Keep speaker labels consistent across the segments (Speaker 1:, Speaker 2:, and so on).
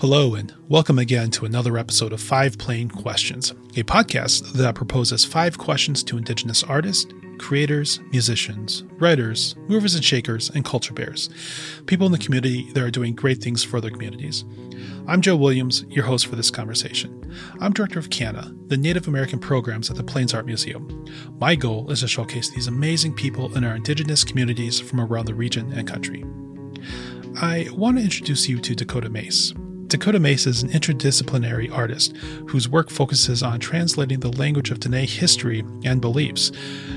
Speaker 1: Hello, and welcome again to another episode of Five Plain Questions, a podcast that proposes five questions to Indigenous artists, creators, musicians, writers, movers and shakers, and culture bears, people in the community that are doing great things for their communities. I'm Joe Williams, your host for this conversation. I'm director of CANAA, the Native American programs at the Plains Art Museum. My goal is to showcase these amazing people in our Indigenous communities from around the region and country. I want to introduce you to Dakota Mace. Dakota Mace is an interdisciplinary artist whose work focuses on translating the language of Dene history and beliefs.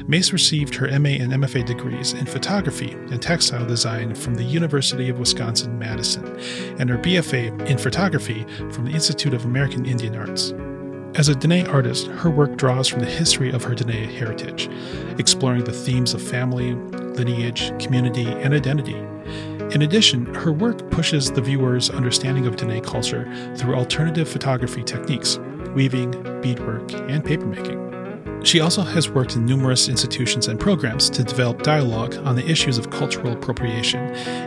Speaker 1: Mace received her MA and MFA degrees in photography and textile design from the University of Wisconsin Madison, and her BFA in photography from the Institute of American Indian Arts. As a Dene artist, her work draws from the history of her Dene heritage, exploring the themes of family, lineage, community, and identity. In addition, her work pushes the viewer's understanding of Dene culture through alternative photography techniques, weaving, beadwork, and papermaking. She also has worked in numerous institutions and programs to develop dialogue on the issues of cultural appropriation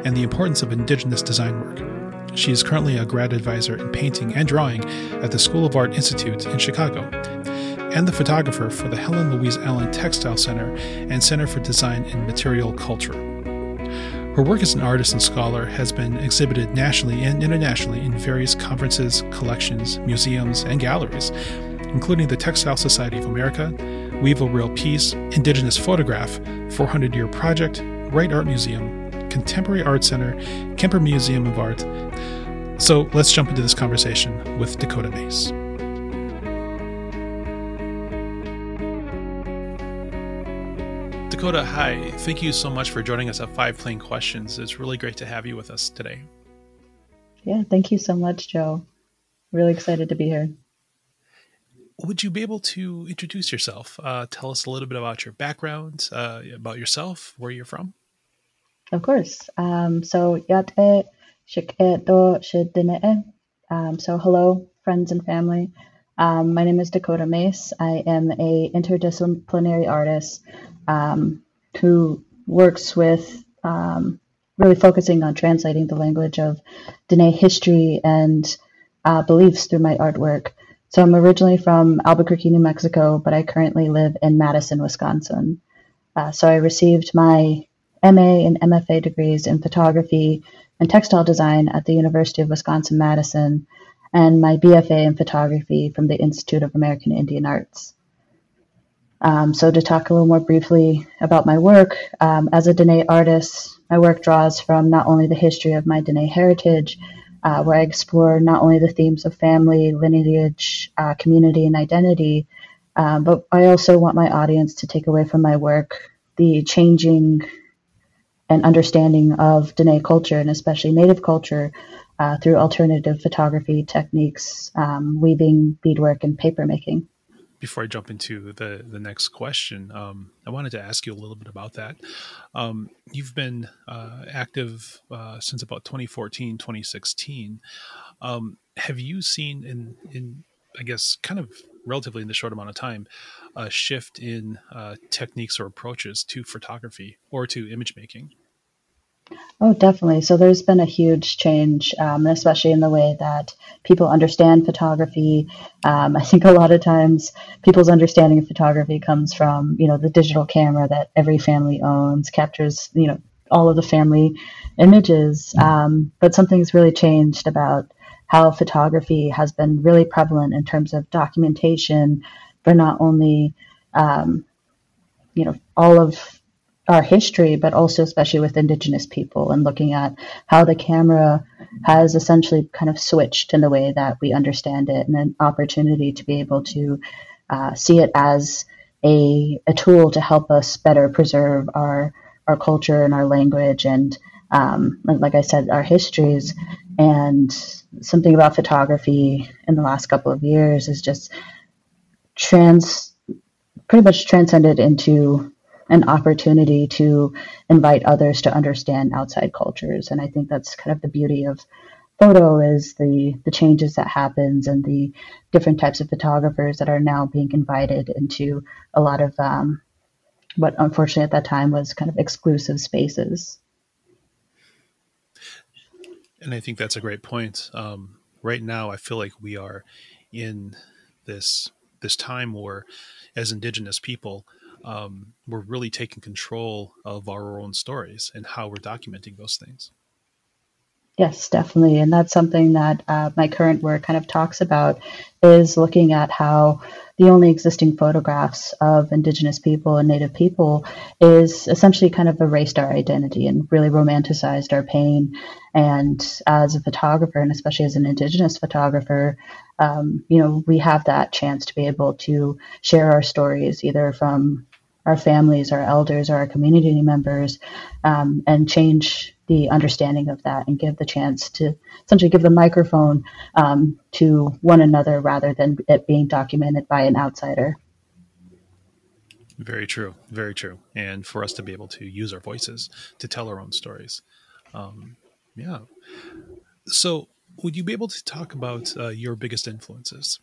Speaker 1: and the importance of Indigenous design work. She is currently a grad advisor in painting and drawing at the School of Art Institute in Chicago and the photographer for the Helen Louise Allen Textile Center and Center for Design and Material Culture. Her work as an artist and scholar has been exhibited nationally and internationally in various conferences, collections, museums, and galleries, including the Textile Society of America, Weave a Real Indigenous Photograph, 400 Year Project, Wright Art Museum, Contemporary Art Center, Kemper Museum of Art. So let's jump into this conversation with Dakota Mace. Dakota, hi. Thank you so much for joining us at Five Plain Questions. It's really great to have you with us today.
Speaker 2: Yeah, thank you so much, Joe. Really excited to be here.
Speaker 1: Would you be able to introduce yourself? Uh, tell us a little bit about your background, uh, about yourself, where you're from.
Speaker 2: Of course. Um, so, um, So, hello, friends and family. Um, my name is Dakota Mace. I am a interdisciplinary artist um, who works with um, really focusing on translating the language of Dene history and uh, beliefs through my artwork. So I'm originally from Albuquerque, New Mexico, but I currently live in Madison, Wisconsin. Uh, so I received my MA and MFA degrees in photography and textile design at the University of Wisconsin Madison, and my BFA in photography from the Institute of American Indian Arts. Um, so, to talk a little more briefly about my work, um, as a Dene artist, my work draws from not only the history of my Dene heritage, uh, where I explore not only the themes of family, lineage, uh, community, and identity, um, but I also want my audience to take away from my work the changing and understanding of Dene culture and especially Native culture uh, through alternative photography techniques, um, weaving, beadwork, and papermaking
Speaker 1: before I jump into the the next question, um, I wanted to ask you a little bit about that. Um, you've been uh, active uh, since about 2014, 2016. Um, have you seen in in I guess kind of relatively in the short amount of time a shift in uh, techniques or approaches to photography or to image making?
Speaker 2: Oh, definitely. So there's been a huge change, um, especially in the way that people understand photography. Um, I think a lot of times people's understanding of photography comes from, you know, the digital camera that every family owns, captures, you know, all of the family images. Um, but something's really changed about how photography has been really prevalent in terms of documentation for not only, um, you know, all of our history, but also especially with Indigenous people and looking at how the camera has essentially kind of switched in the way that we understand it and an opportunity to be able to uh, see it as a, a tool to help us better preserve our, our culture and our language and, um, like I said, our histories. And something about photography in the last couple of years is just trans, pretty much transcended into an opportunity to invite others to understand outside cultures. And I think that's kind of the beauty of photo is the the changes that happens and the different types of photographers that are now being invited into a lot of um, what unfortunately at that time was kind of exclusive spaces.
Speaker 1: And I think that's a great point. Um, right now I feel like we are in this this time where, as Indigenous people, um, we're really taking control of our own stories and how we're documenting those things.
Speaker 2: Yes, definitely. And that's something that uh, my current work kind of talks about is looking at how the only existing photographs of Indigenous people and Native people is essentially kind of erased our identity and really romanticized our pain. And as a photographer, and especially as an Indigenous photographer, um, you know, we have that chance to be able to share our stories either from our families, our elders, or our community members, um, and change the understanding of that and give the chance to essentially give the microphone um, to one another rather than it being documented by an outsider.
Speaker 1: Very true. Very true. And for us to be able to use our voices to tell our own stories. Um, yeah. So, would you be able to talk about uh, your biggest influences?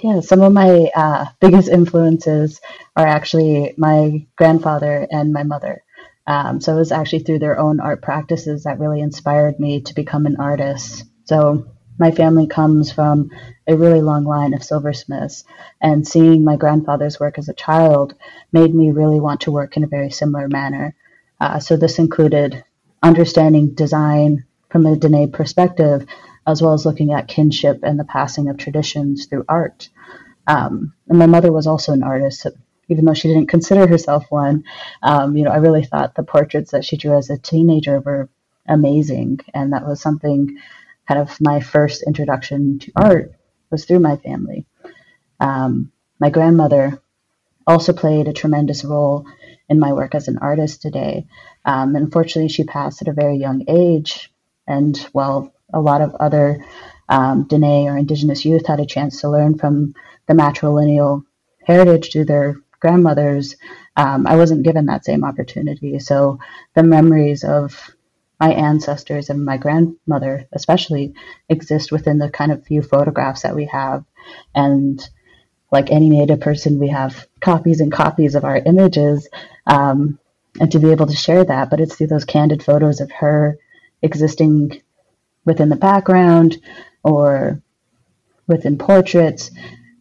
Speaker 2: Yeah, some of my uh, biggest influences are actually my grandfather and my mother. Um, so it was actually through their own art practices that really inspired me to become an artist. So my family comes from a really long line of silversmiths, and seeing my grandfather's work as a child made me really want to work in a very similar manner. Uh, so this included understanding design from a Dene perspective, as well as looking at kinship and the passing of traditions through art. Um, and my mother was also an artist, even though she didn't consider herself one. Um, you know, I really thought the portraits that she drew as a teenager were amazing, and that was something. Kind of my first introduction to art was through my family. Um, my grandmother also played a tremendous role in my work as an artist today. Um, unfortunately, she passed at a very young age, and while a lot of other um, Dene or Indigenous youth had a chance to learn from the matrilineal heritage through their grandmothers, um, I wasn't given that same opportunity. So the memories of my ancestors and my grandmother, especially, exist within the kind of few photographs that we have. And like any Native person, we have copies and copies of our images, um, and to be able to share that. But it's through those candid photos of her existing within the background or within portraits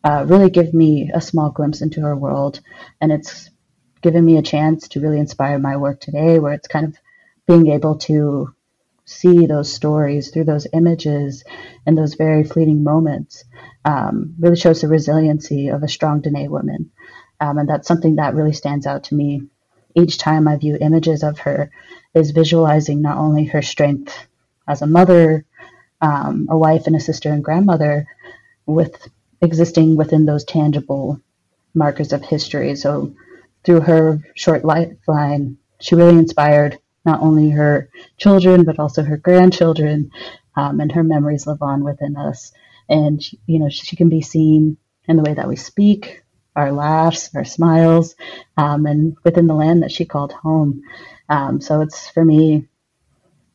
Speaker 2: uh, really give me a small glimpse into her world. And it's given me a chance to really inspire my work today, where it's kind of being able to see those stories through those images and those very fleeting moments um, really shows the resiliency of a strong Dene woman. Um, and that's something that really stands out to me each time I view images of her is visualizing not only her strength as a mother, um, a wife, and a sister and grandmother, with existing within those tangible markers of history. So, through her short lifeline, she really inspired not only her children but also her grandchildren, um, and her memories live on within us. And you know, she can be seen in the way that we speak, our laughs, our smiles, um, and within the land that she called home. Um, so it's for me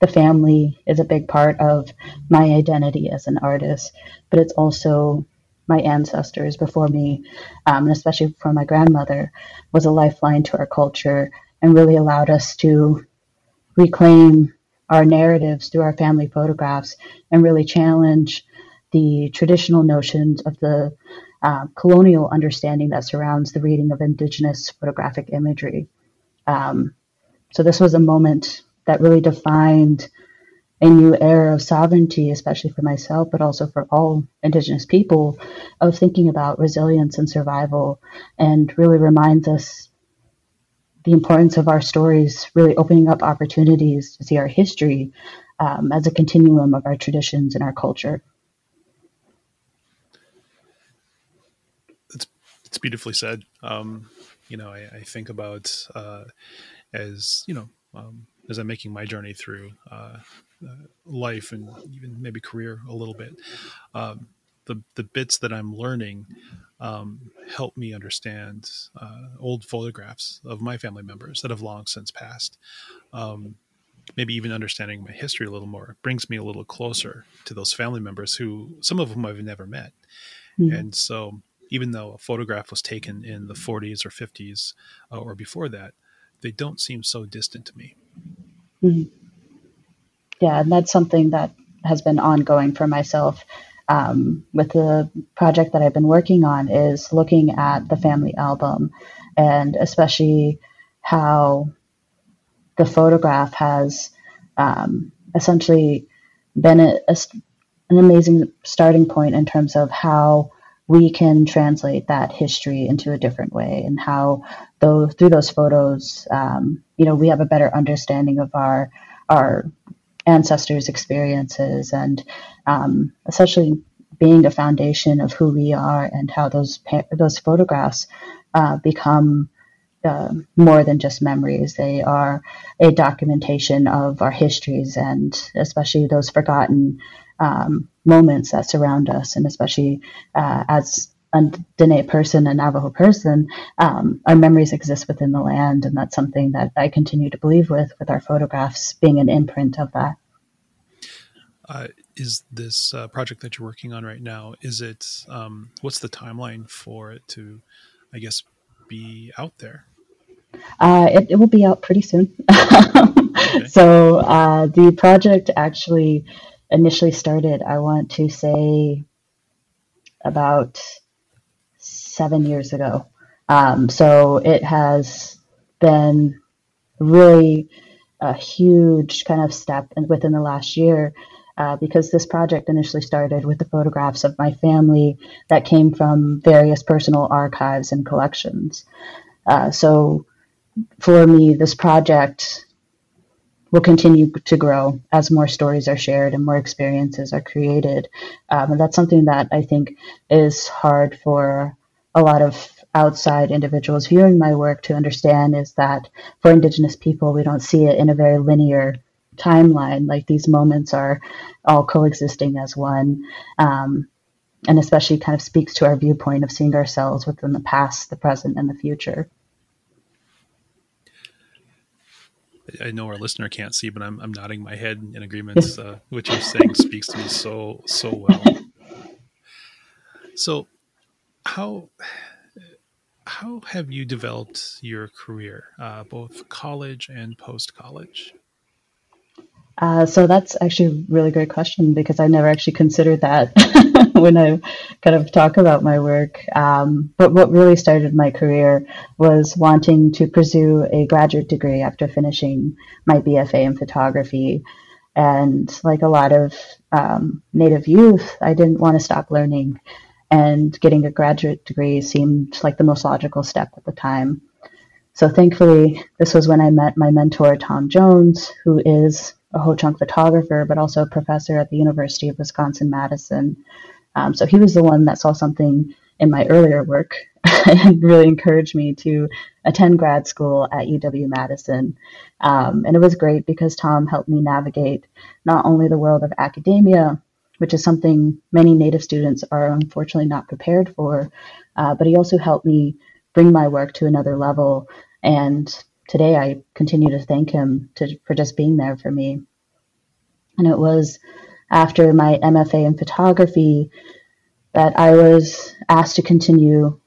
Speaker 2: the family is a big part of my identity as an artist, but it's also my ancestors before me, um, and especially from my grandmother, was a lifeline to our culture and really allowed us to reclaim our narratives through our family photographs and really challenge the traditional notions of the uh, colonial understanding that surrounds the reading of Indigenous photographic imagery. Um, so, this was a moment that really defined a new era of sovereignty, especially for myself, but also for all Indigenous people, of thinking about resilience and survival, and really reminds us the importance of our stories, really opening up opportunities to see our history um, as a continuum of our traditions and our culture.
Speaker 1: It's, it's beautifully said. Um, you know, I, I think about uh, as, you know, um, as I'm making my journey through uh, uh, life and even maybe career a little bit. Um, the the bits that I'm learning um, help me understand uh, old photographs of my family members that have long since passed. Um, maybe even understanding my history a little more brings me a little closer to those family members who some of whom I've never met. Mm-hmm. And so, even though a photograph was taken in the 40s or 50s uh, or before that, they don't seem so distant to me.
Speaker 2: Mm-hmm. Yeah, and that's something that has been ongoing for myself um, with the project that I've been working on is looking at the family album and especially how the photograph has um, essentially been a, a, an amazing starting point in terms of how we can translate that history into a different way and how those through those photos um, you know we have a better understanding of our our ancestors experiences and um, essentially being a foundation of who we are and how those those photographs uh, become uh, more than just memories. They are a documentation of our histories and especially those forgotten um, moments that surround us, and especially uh, as a Dene person, a Navajo person, um, our memories exist within the land, and that's something that I continue to believe with, with our photographs being an imprint of that.
Speaker 1: Uh, is this uh, project that you're working on right now? Is it um, what's the timeline for it to, I guess, be out there?
Speaker 2: Uh, it, it, will be out pretty soon. okay. So uh, the project actually initially started, I want to say, about seven years ago. Um, so it has been really a huge kind of step within the last year uh, because this project initially started with the photographs of my family that came from various personal archives and collections. Uh, so for me, this project will continue to grow as more stories are shared and more experiences are created. Um, and that's something that I think is hard for a lot of outside individuals viewing my work to understand is that for Indigenous people, we don't see it in a very linear timeline. Like these moments are all coexisting as one. Um, and especially kind of speaks to our viewpoint of seeing ourselves within the past, the present, and the future.
Speaker 1: I know our listener can't see, but I'm, I'm nodding my head in agreement. Uh, what you're saying speaks to me so so well. So, how how have you developed your career, uh, both college and post college?
Speaker 2: Uh, so that's actually a really great question because I never actually considered that when I kind of talk about my work. Um, but what really started my career was wanting to pursue a graduate degree after finishing my BFA in photography. And like a lot of um, Native youth, I didn't want to stop learning. And getting a graduate degree seemed like the most logical step at the time. So thankfully, this was when I met my mentor, Tom Jones, who is a Ho Chunk photographer, but also a professor at the University of Wisconsin Madison. Um, so he was the one that saw something in my earlier work and really encouraged me to attend grad school at UW Madison. Um, and it was great because Tom helped me navigate not only the world of academia, which is something many Native students are unfortunately not prepared for, uh, but he also helped me bring my work to another level and today I continue to thank him to, for just being there for me. And it was after my MFA in photography that I was asked to continue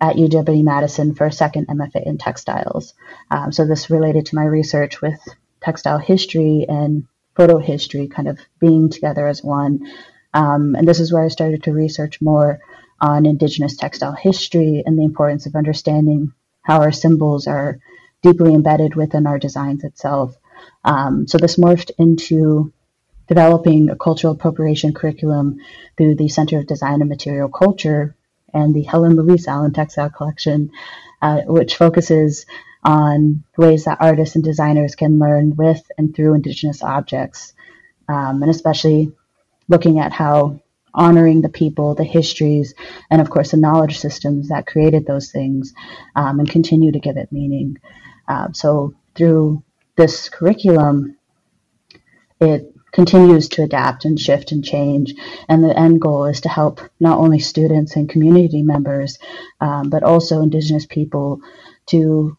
Speaker 2: at UW Madison for a second MFA in textiles. Um, so this related to my research with textile history and photo history kind of being together as one. Um, and this is where I started to research more on Indigenous textile history and the importance of understanding how our symbols are deeply embedded within our designs itself. Um, so this morphed into developing a cultural appropriation curriculum through the Center of Design and Material Culture and the Helen Louise Allen Textile Collection, uh, which focuses on ways that artists and designers can learn with and through Indigenous objects, um, and especially looking at how honoring the people, the histories, and of course the knowledge systems that created those things um, and continue to give it meaning. Um, so through this curriculum, it continues to adapt and shift and change. And the end goal is to help not only students and community members, um, but also Indigenous people to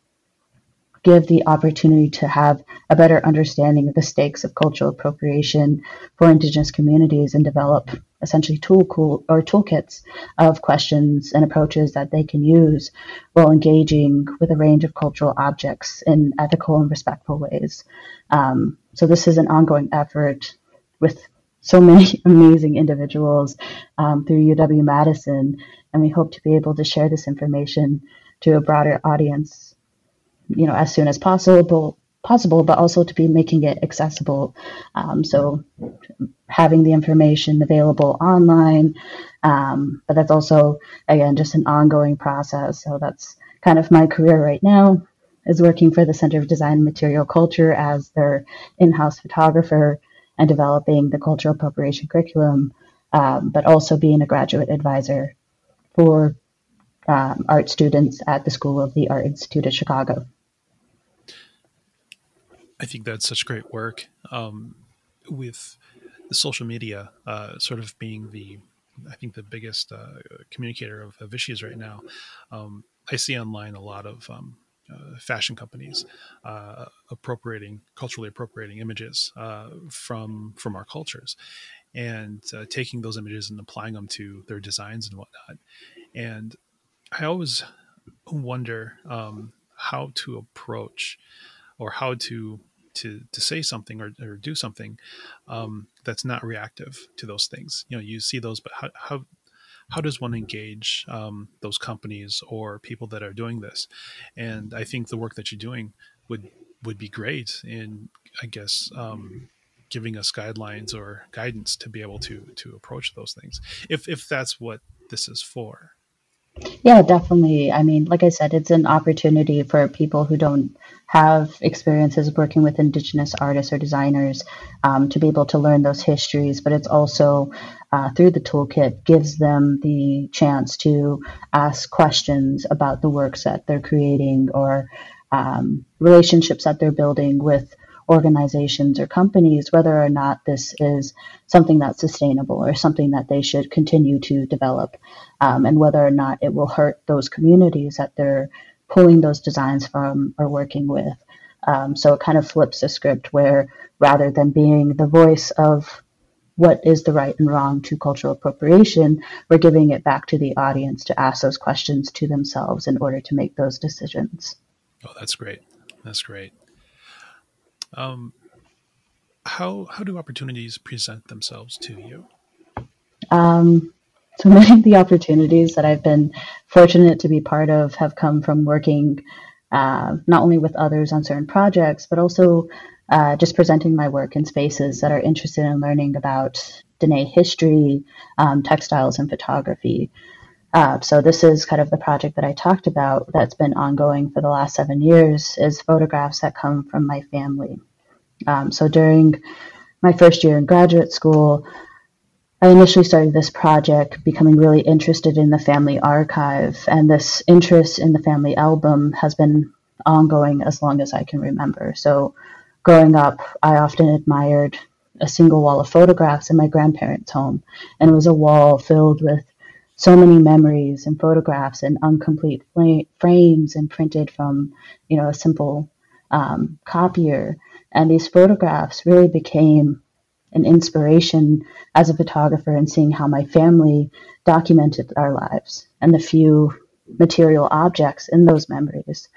Speaker 2: give the opportunity to have a better understanding of the stakes of cultural appropriation for Indigenous communities and develop essentially tool cool, or toolkits of questions and approaches that they can use while engaging with a range of cultural objects in ethical and respectful ways. Um, so this is an ongoing effort with so many amazing individuals um, through UW Madison, and we hope to be able to share this information to a broader audience, you know, as soon as possible. Possible, but also to be making it accessible. Um, so, having the information available online, um, but that's also again just an ongoing process. So that's kind of my career right now is working for the Center of Design and Material Culture as their in-house photographer and developing the cultural appropriation curriculum, um, but also being a graduate advisor for um, art students at the School of the Art Institute of Chicago.
Speaker 1: I think that's such great work um, with social media uh, sort of being the, I think, the biggest uh, communicator of, of, issues right now. Um, I see online a lot of um, uh, fashion companies uh, appropriating culturally appropriating images uh, from from our cultures and uh, taking those images and applying them to their designs and whatnot and i always wonder um, how to approach or how to to to say something or, or do something um, that's not reactive to those things you know you see those but how, how how does one engage um, those companies or people that are doing this? And I think the work that you're doing would would be great in, I guess, um, giving us guidelines or guidance to be able to to approach those things, if if that's what this is for.
Speaker 2: Yeah, definitely. I mean, like I said, it's an opportunity for people who don't have experiences working with Indigenous artists or designers um, to be able to learn those histories, but it's also uh, through the toolkit gives them the chance to ask questions about the works that they're creating or um, relationships that they're building with organizations or companies, whether or not this is something that's sustainable or something that they should continue to develop, um, and whether or not it will hurt those communities that they're pulling those designs from or working with. Um, so it kind of flips the script where rather than being the voice of what is the right and wrong to cultural appropriation, we're giving it back to the audience to ask those questions to themselves in order to make those decisions.
Speaker 1: Oh, that's great. That's great. Um, how how do opportunities present themselves to you?
Speaker 2: Um, so many of the opportunities that I've been fortunate to be part of have come from working uh, not only with others on certain projects, but also uh, just presenting my work in spaces that are interested in learning about Dene history, um, textiles, and photography. Uh, so this is kind of the project that I talked about that's been ongoing for the last seven years is photographs that come from my family. Um, so during my first year in graduate school, I initially started this project becoming really interested in the family archive, and this interest in the family album has been ongoing as long as I can remember. So growing up, I often admired a single wall of photographs in my grandparents' home, and it was a wall filled with so many memories and photographs and incomplete frames and printed from, you know, a simple um, copier. And these photographs really became an inspiration as a photographer and seeing how my family documented our lives and the few material objects in those memories.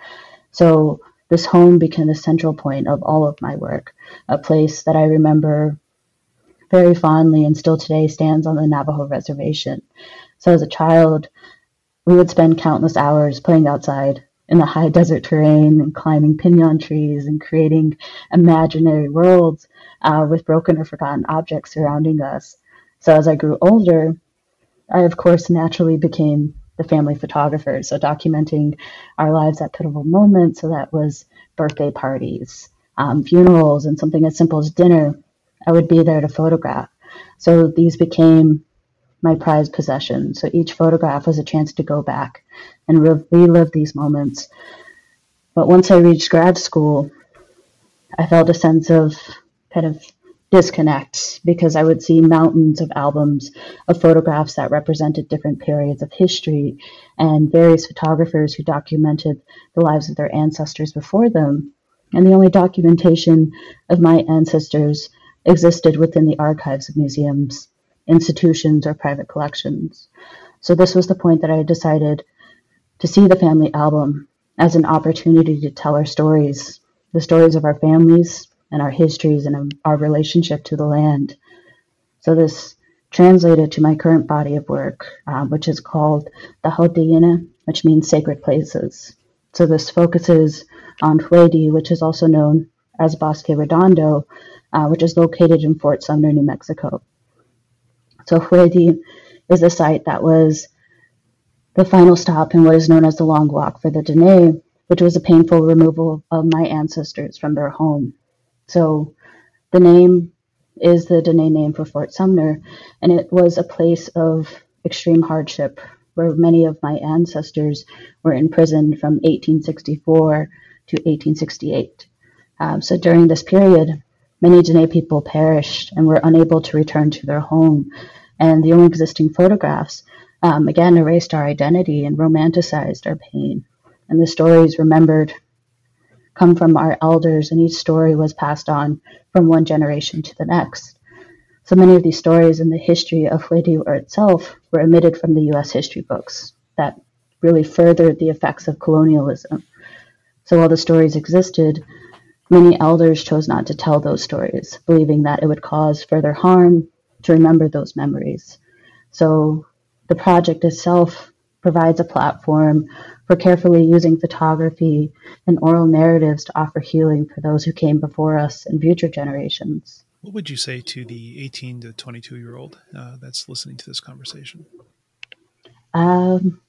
Speaker 2: So this home became the central point of all of my work, a place that I remember very fondly and still today stands on the Navajo reservation. So as a child, we would spend countless hours playing outside in the high desert terrain and climbing pinon trees and creating imaginary worlds uh, with broken or forgotten objects surrounding us. So as I grew older, I of course naturally became the family photographer. So documenting our lives at pivotal moments. So that was birthday parties, um, funerals, and something as simple as dinner. I would be there to photograph. So these became my prized possession. So each photograph was a chance to go back and re- relive these moments. But once I reached grad school, I felt a sense of kind of disconnect because I would see mountains of albums of photographs that represented different periods of history and various photographers who documented the lives of their ancestors before them. And the only documentation of my ancestors existed within the archives of museums, institutions, or private collections. So this was the point that I decided to see the family album as an opportunity to tell our stories, the stories of our families, and our histories and our relationship to the land. So this translated to my current body of work, um, which is called the Haudayana, which means sacred places. So this focuses on Hwéeldi, which is also known as Bosque Redondo, uh, which is located in Fort Sumner, New Mexico. So Hwéeldi is a site that was the final stop in what is known as the Long Walk for the Dene, which was a painful removal of my ancestors from their home. So the name is the Dene name for Fort Sumner, and it was a place of extreme hardship where many of my ancestors were imprisoned from 1864 to 1868. Um, so during this period, many Dene people perished and were unable to return to their home. And the only existing photographs, um, again, erased our identity and romanticized our pain. And the stories remembered come from our elders, and each story was passed on from one generation to the next. So many of these stories in the history of Hwéeldi itself were omitted from the US history books that really furthered the effects of colonialism. So while the stories existed, many elders chose not to tell those stories, believing that it would cause further harm to remember those memories. So the project itself provides a platform for carefully using photography and oral narratives to offer healing for those who came before us and future generations.
Speaker 1: What would you say to the 18 to 22 year old uh, that's listening to this conversation?
Speaker 2: Um,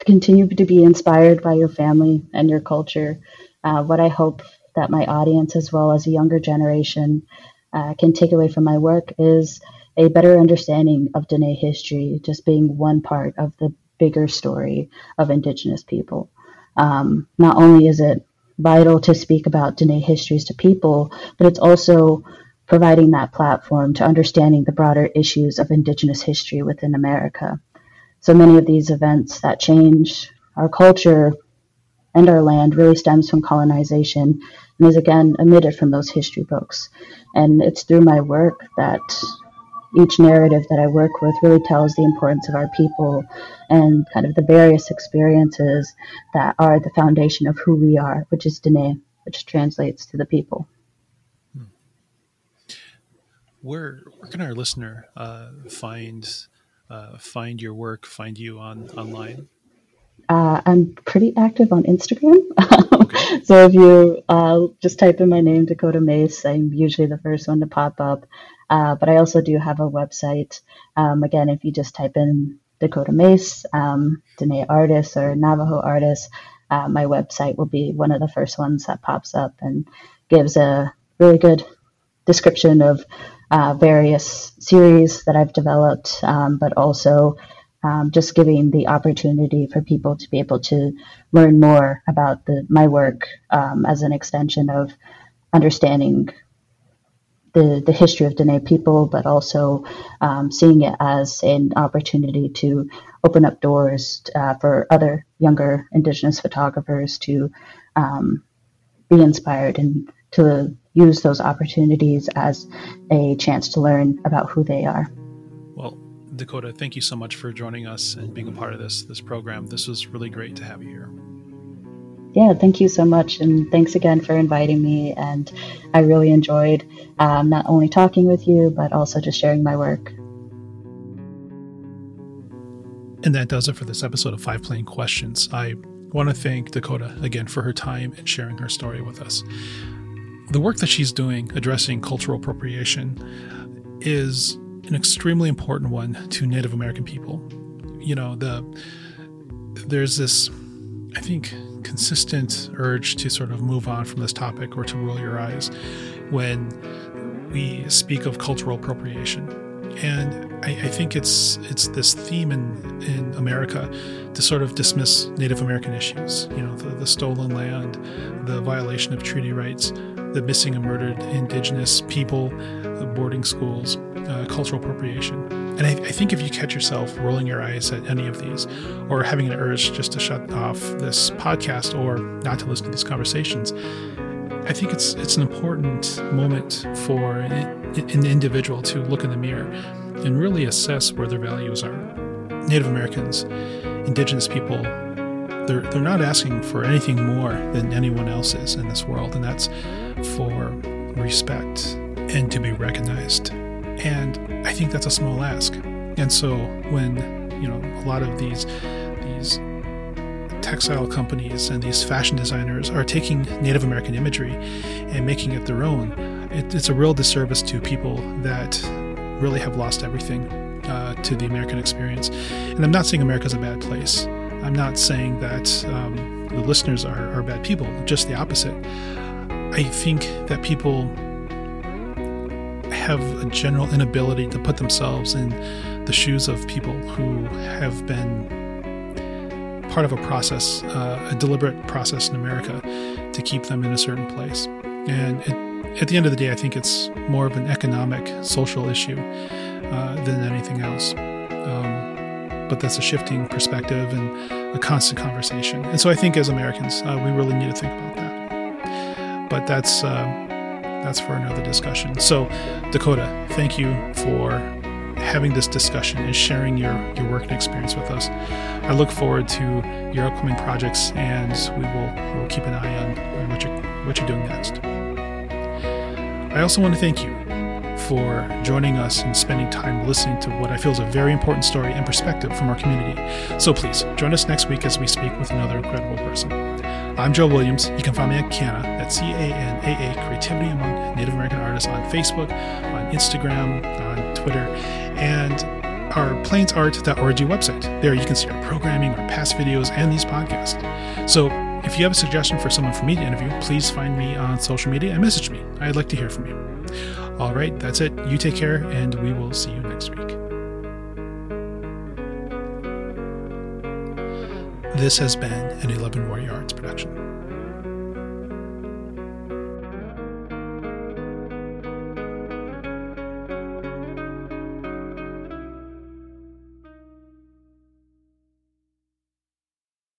Speaker 2: continue to be inspired by your family and your culture. Uh, what I hope that my audience, as well as a younger generation, uh, can take away from my work is a better understanding of Dene history, just being one part of the bigger story of Indigenous people. Um, not only is it vital to speak about Dene histories to people, but it's also providing that platform to understanding the broader issues of Indigenous history within America. So many of these events that change our culture and our land really stems from colonization and is again omitted from those history books. And it's through my work that each narrative that I work with really tells the importance of our people and kind of the various experiences that are the foundation of who we are, which is Dene, which translates to the people.
Speaker 1: Where, where can our listener uh, find uh, find your work, find you on online?
Speaker 2: Uh, I'm pretty active on Instagram. Okay. so if you uh, just type in my name, Dakota Mace, I'm usually the first one to pop up. Uh, but I also do have a website. Um, again, if you just type in Dakota Mace, um, Dene artist, or Navajo artist, uh, my website will be one of the first ones that pops up and gives a really good description of uh, various series that I've developed, um, but also um, just giving the opportunity for people to be able to learn more about the, my work um, as an extension of understanding the, the history of Dene people, but also um, seeing it as an opportunity to open up doors uh, for other younger Indigenous photographers to um, be inspired and to use those opportunities as a chance to learn about who they are.
Speaker 1: Well, Dakota, thank you so much for joining us and being a part of this this program. This was really great to have you here.
Speaker 2: Yeah, thank you so much. And thanks again for inviting me. And I really enjoyed um, not only talking with you, but also just sharing my work.
Speaker 1: And that does it for this episode of Five Plain Questions. I want to thank Dakota again for her time and sharing her story with us. The work that she's doing addressing cultural appropriation is an extremely important one to Native American people. You know, the there's this I think consistent urge to sort of move on from this topic or to roll your eyes when we speak of cultural appropriation. And I, I, think it's it's this theme in, in America to sort of dismiss Native American issues, you know, the, the stolen land, the violation of treaty rights, the missing and murdered indigenous people, the boarding schools, uh, cultural appropriation. And I, I, think if you catch yourself rolling your eyes at any of these, or having an urge just to shut off this podcast or not to listen to these conversations, I think it's it's an important moment for an individual to look in the mirror and really assess where their values are. Native Americans, Indigenous people, they're they're not asking for anything more than anyone else is in this world, and that's for respect and to be recognized and I think that's a small ask. And so when you know a lot of these these textile companies and these fashion designers are taking Native American imagery and making it their own, it, it's a real disservice to people that really have lost everything uh, to the American experience. And I'm not saying America's a bad place. I'm not saying that um, the listeners are, are bad people, just the opposite. I think that people have a general inability to put themselves in the shoes of people who have been part of a process, uh, a deliberate process in America to keep them in a certain place. And it, at the end of the day, I think it's more of an economic, social issue uh, than anything else. Um, but that's a shifting perspective and a constant conversation. And so I think as Americans, uh, we really need to think about that. But that's uh, that's for another discussion. So, Dakota, thank you for having this discussion and sharing your, your work and experience with us. I look forward to your upcoming projects, and we will we'll keep an eye on, on what you're what you're doing next. I also want to thank you for joining us and spending time listening to what I feel is a very important story and perspective from our community. So please join us next week as we speak with another incredible person. I'm Joe Williams. You can find me at CANAA, at C A N A A, Creativity Among Native American Artists on Facebook, on Instagram, on Twitter, and our plainsart.org website. There you can see our programming, our past videos, and these podcasts. So if you have a suggestion for someone for me to interview, please find me on social media and message me. I'd like to hear from you. All right, that's it. You take care, and we will see you next week. This has been an 11 Warrior Arts production.